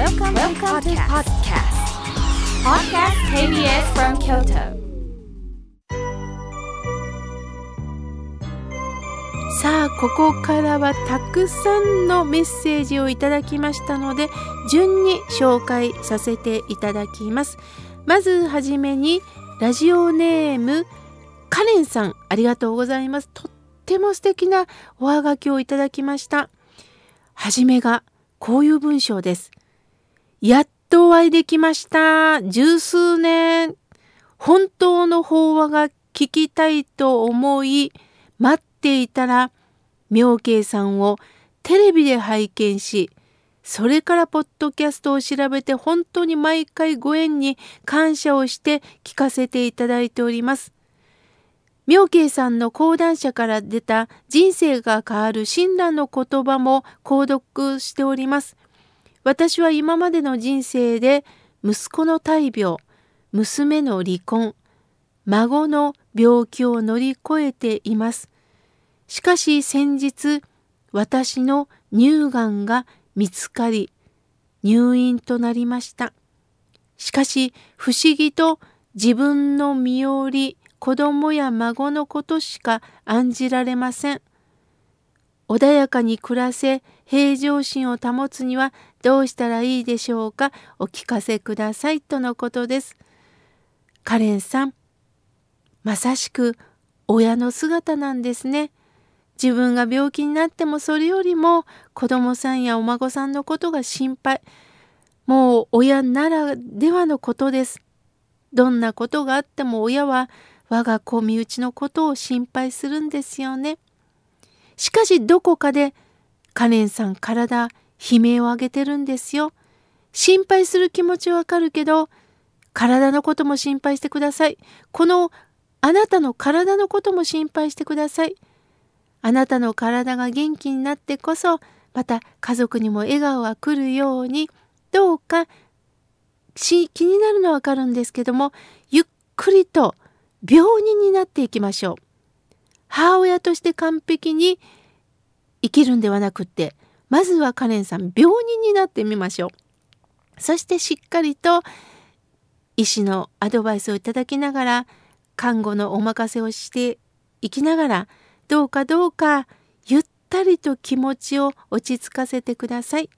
Welcome, Welcome to podcast. Podcast. KBS from Kyoto. さあここからはたくさんのメッセージをいただきましたので順に紹介させていただきます。まずはじめにラジオネームカレンさんありがとうございます。とっても素敵なおはがきをいただきました。はじめがこういう文章ですやっとお会いできました十数年本当の法話が聞きたいと思い待っていたら妙慶さんをテレビで拝見しそれからポッドキャストを調べて本当に毎回ご縁に感謝をして聞かせていただいております。妙慶さんの講談社から出た人生が変わる親鸞の言葉も購読しております。私は今までの人生で息子の大病、娘の離婚、孫の病気を乗り越えています。しかし先日私の乳がんが見つかり入院となりました。しかし不思議と自分の身寄り子供や孫のことしか案じられません。穏やかに暮らせ平常心を保つにはどうしたらいいでしょうかお聞かせくださいとのことです。カレンさんまさしく親の姿なんですね。自分が病気になってもそれよりも子供さんやお孫さんのことが心配もう親ならではのことですどんなことがあっても親は我が子身内のことを心配するんですよねしかしどこかでカレンさん体悲鳴を上げてるんですよ心配する気持ちはわかるけど体のことも心配してくださいこのあなたの体のことも心配してください。あなたの体が元気になってこそまた家族にも笑顔が来るようにどうか気になるのはわかるんですけどもゆっくりと病人になっていきましょう。母親として完璧に生きるんではなくってまずはカレンさん病人になってみましょう。そしてしっかりと医師のアドバイスをいただきながら看護のお任せをしていきながらどうかどうかゆったりと気持ちを落ち着かせてください。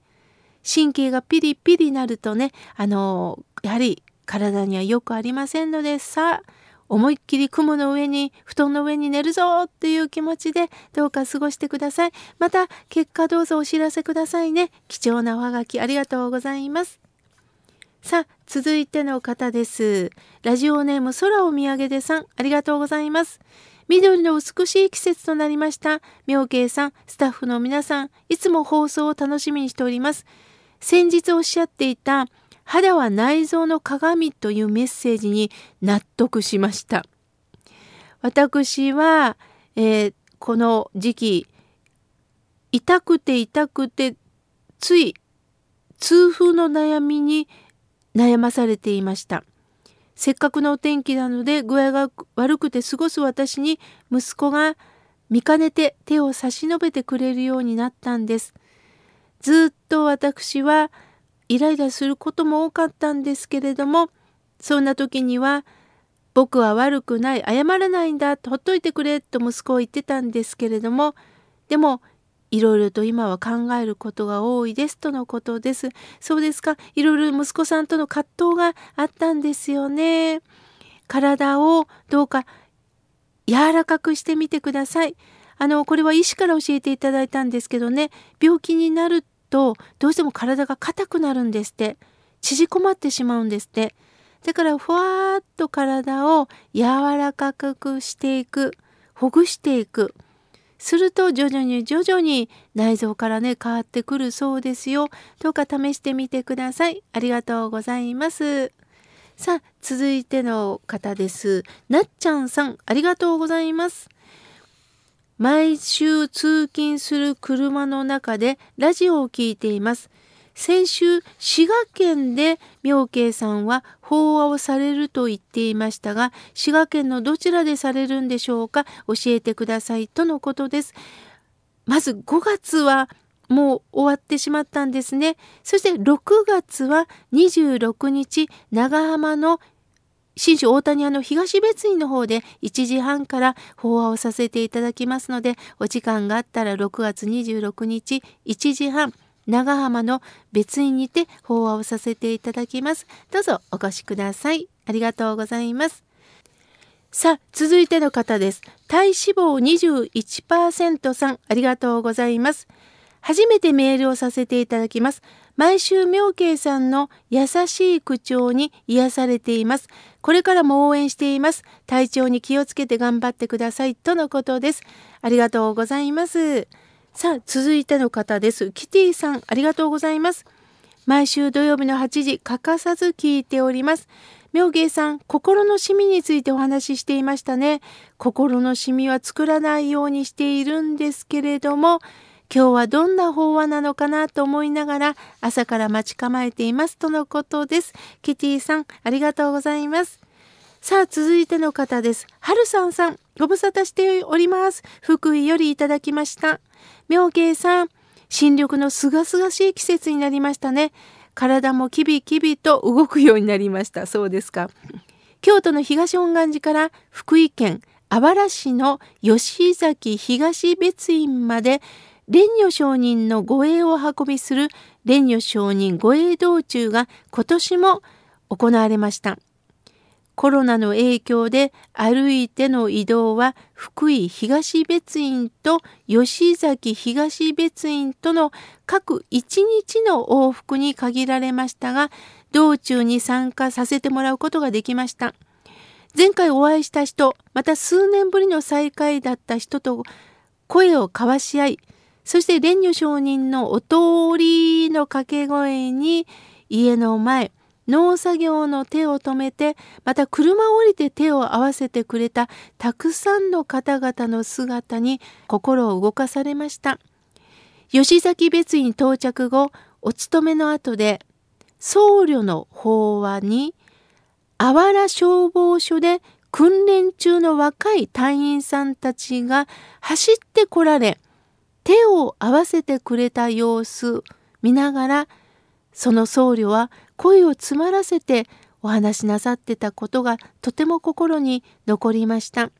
神経がピリピリなるとね、あのやはり体にはよくありませんので、さあ、思いっきり雲の上に、布団の上に寝るぞっていう気持ちでどうか過ごしてください。また、結果どうぞお知らせくださいね。貴重なおはがきありがとうございます。さあ、続いての方です。ラジオネーム空を見上げでさん、ありがとうございます。緑の美しい季節となりました。妙慶さん、スタッフの皆さん、いつも放送を楽しみにしております。先日おっしゃっていた、肌は内臓の鏡というメッセージに納得しました。私は、えー、この時期、痛くて痛くて、つい痛風の悩みに悩まされていました。せっかくのお天気なので具合が悪くて過ごす私に息子が見かねて手を差し伸べてくれるようになったんです。ずっと私はイライラすることも多かったんですけれどもそんな時には僕は悪くない謝らないんだほっといてくれと息子を言ってたんですけれどもでもいろいろと今は考えることが多いですとのことです。そうですか。いろいろ息子さんとの葛藤があったんですよね。体をどうか柔らかくしてみてください。あの、これは医師から教えていただいたんですけどね、病気になるとどうしても体が硬くなるんですって。縮こまってしまうんですって。だからふわーっと体を柔らかくしていく、ほぐしていく。すると徐々に徐々に内臓からね変わってくるそうですよ。どうか試してみてください。ありがとうございます。さあ続いての方です。なっちゃんさんありがとうございます。毎週通勤する車の中でラジオを聞いています。先週滋賀県で妙慶さんは法話をされると言っていましたが滋賀県のどちらでされるんでしょうか教えてくださいとのことです。まず5月はもう終わってしまったんですね。そして6月は26日、長浜の新州大谷屋の東別院の方で1時半から法話をさせていただきますので、お時間があったら6月26日1時半、長浜の別院にて法話をさせていただきます。どうぞお越しください。ありがとうございます。さあ、続いての方です。体脂肪21%さん、ありがとうございます。初めてメールをさせていただきます。毎週妙慶さんの優しい口調に癒されています。これからも応援しています。体調に気をつけて頑張ってください。とのことです。ありがとうございます。さあ、続いての方です。キティさん、ありがとうございます。毎週土曜日の8時、欠かさず聞いております。妙芸さん、心のシミについてお話ししていましたね。心のシミは作らないようにしているんですけれども、今日はどんな法話なのかなと思いながら朝から待ち構えていますとのことです。キティさん、ありがとうございます。さあ、続いての方です。はるさんさん、ご無沙汰しております。福井よりいただきました。妙慶さん、新緑のすがすがしい季節になりましたね。体もキビキビと動くようになりました。そうですか。京都の東本願寺から福井県あばら市の吉崎東別院まで蓮如上人の護衛を運びする蓮如上人護衛道中が今年も行われました。コロナの影響で歩いての移動は福井東別院と吉崎東別院との各1日の往復に限られましたが道中に参加させてもらうことができました。前回お会いした人また数年ぶりの再会だった人と声を交わし合いそして蓮如上人のお通りの掛け声に家の前農作業の手を止めてまた車を降りて手を合わせてくれたたくさんの方々の姿に心を動かされました。吉崎別院到着後お勤めの後で僧侶の法話にあわら消防署で訓練中の若い隊員さんたちが走ってこられ手を合わせてくれた様子見ながらその僧侶は声を詰まらせてお話しなさってたことがとても心に残りました。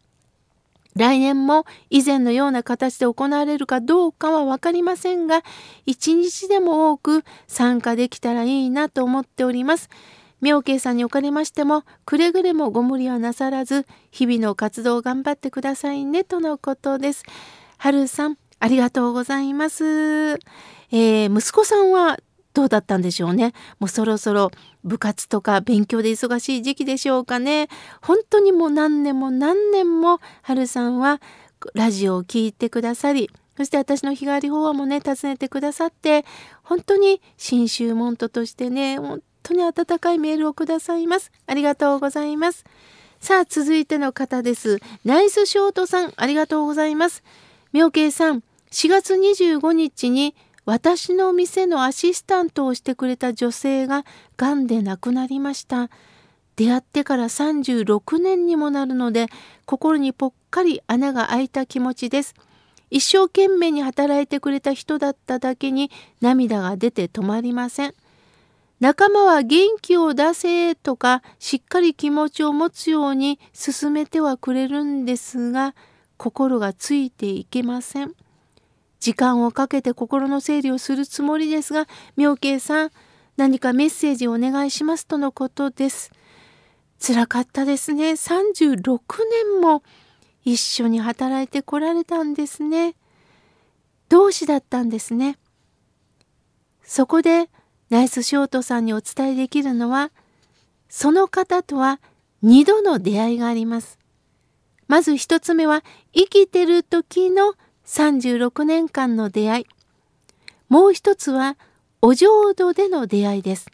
来年も以前のような形で行われるかどうかは分かりませんが、一日でも多く参加できたらいいなと思っております。妙慶さんにおかれましても、くれぐれもご無理はなさらず、日々の活動を頑張ってくださいね、とのことです。はるさん、ありがとうございます。えー、息子さんはどうだったんでしょうね。もうそろそろ部活とか勉強で忙しい時期でしょうかね。本当にもう何年も何年も春さんはラジオを聴いてくださり、そして私の日帰り法話もね、訪ねてくださって、本当に新州門徒としてね、本当に温かいメールをくださいます。ありがとうございます。さあ、続いての方です。ナイスショートさん、ありがとうございます。妙慶さん、4月25日に私の店のアシスタントをしてくれた女性ががんで亡くなりました。出会ってから36年にもなるので心にぽっかり穴が開いた気持ちです。一生懸命に働いてくれた人だっただけに涙が出て止まりません。仲間は元気を出せとかしっかり気持ちを持つように進めてはくれるんですが心がついていけません。時間をかけて心の整理をするつもりですが、妙慶さん、何かメッセージをお願いしますとのことです。辛かったですね。36年も一緒に働いてこられたんですね。同志だったんですね。そこでナイスショートさんにお伝えできるのは、その方とは2度の出会いがあります。まず一つ目は生きてる時の36年間の出会い。もう一つは、お浄土での出会いです。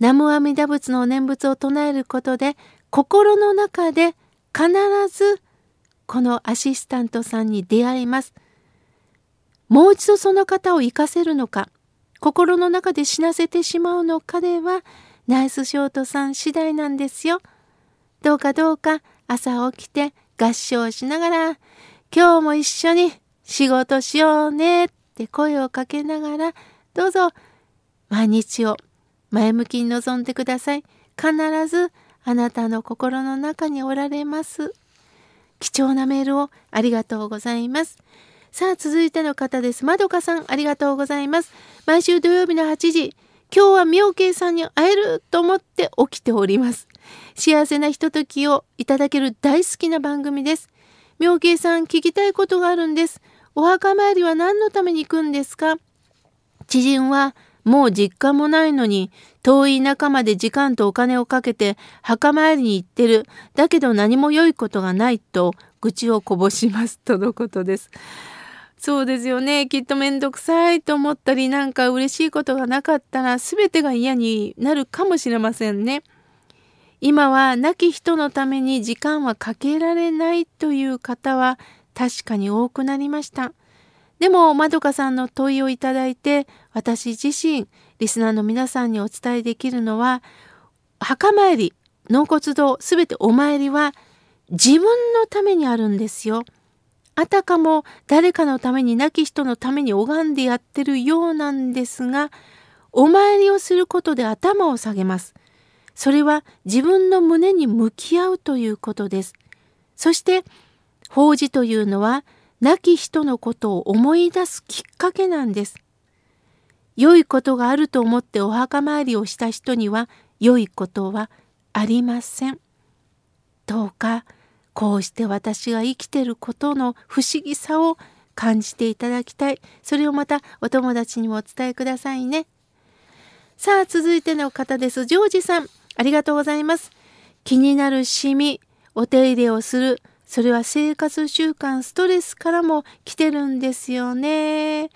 南無阿弥陀仏の念仏を唱えることで、心の中で必ずこのアシスタントさんに出会います。もう一度その方を生かせるのか、心の中で死なせてしまうのかでは、ナイスショートさん次第なんですよ。どうかどうか朝起きて合唱しながら今日も一緒に仕事しようねって声をかけながらどうぞ毎日を前向きに臨んでください。必ずあなたの心の中におられます。貴重なメールをありがとうございます。さあ、続いての方です。まどかさん、ありがとうございます。毎週土曜日の8時、今日は妙慶さんに会えると思って起きております。幸せなひとときをいただける大好きな番組です。妙慶さん、聞きたいことがあるんです。お墓参りは何のために行くんですか？知人はもう実家もないのに遠い田舎まで時間とお金をかけて墓参りに行ってる。だけど何も良いことがないと愚痴をこぼしますとのことです。そうですよね。きっとめんどくさいと思ったりなんか嬉しいことがなかったら全てが嫌になるかもしれませんね。今は亡き人のために時間はかけられないという方は確かに多くなりました。でも、まどかさんの問いをいただいて、私自身、リスナーの皆さんにお伝えできるのは、墓参り、納骨堂、すべてお参りは自分のためにあるんですよ。あたかも誰かのために亡き人のために拝んでやってるようなんですが、お参りをすることで頭を下げます。それは自分の胸に向き合うということです。そして、法事というのは亡き人のことを思い出すきっかけなんです。良いことがあると思ってお墓参りをした人には良いことはありません。どうかこうして私が生きてることの不思議さを感じていただきたい。それをまたお友達にもお伝えくださいね。さあ続いての方です。ジョージさんありがとうございます。気になるシミお手入れをするそれは生活習慣ストレスからも来てるんですよね。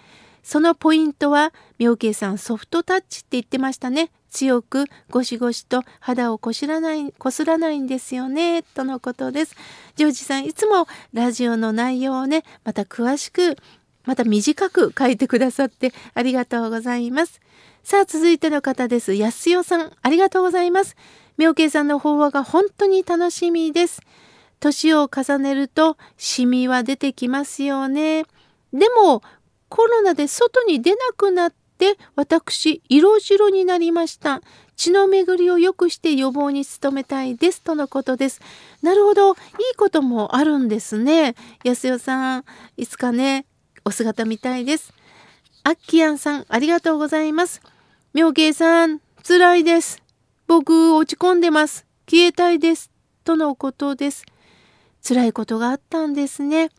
そのポイントは妙慶さんソフトタッチって言ってましたね。強くゴシゴシと肌をこしらない、こすらないんですよね。とのことです。ジョージさんいつもラジオの内容をね、また詳しく、また短く書いてくださってありがとうございます。さあ続いての方です。安代さんありがとうございます。妙慶さんの法話が本当に楽しみです。年を重ねるとシミは出てきますよね。でもコロナで外に出なくなって私色白になりました。血の巡りを良くして予防に努めたいですとのことです。なるほど、いいこともあるんですね。安代さん、いつかね、お姿見たいです。アッキアンさん、ありがとうございます。妙慶さん、辛いです。僕、落ち込んでます。消えたいです。とのことです。辛いことがあったんですね。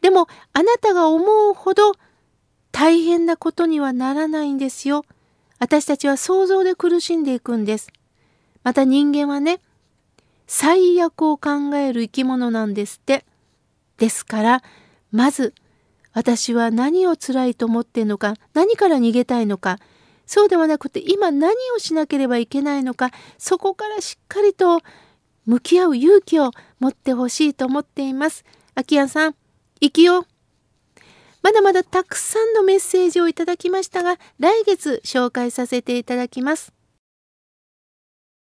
でもあなたが思うほど大変なことにはならないんですよ。私たちは想像で苦しんでいくんです。また人間はね、最悪を考える生き物なんですって。ですから、まず、私は何を辛いと思ってんのか、何から逃げたいのか、そうではなくて今何をしなければいけないのか、そこからしっかりと向き合う勇気を持ってほしいと思っています。秋谷さん、生きよう。まだまだたくさんのメッセージをいただきましたが、来月紹介させていただきます。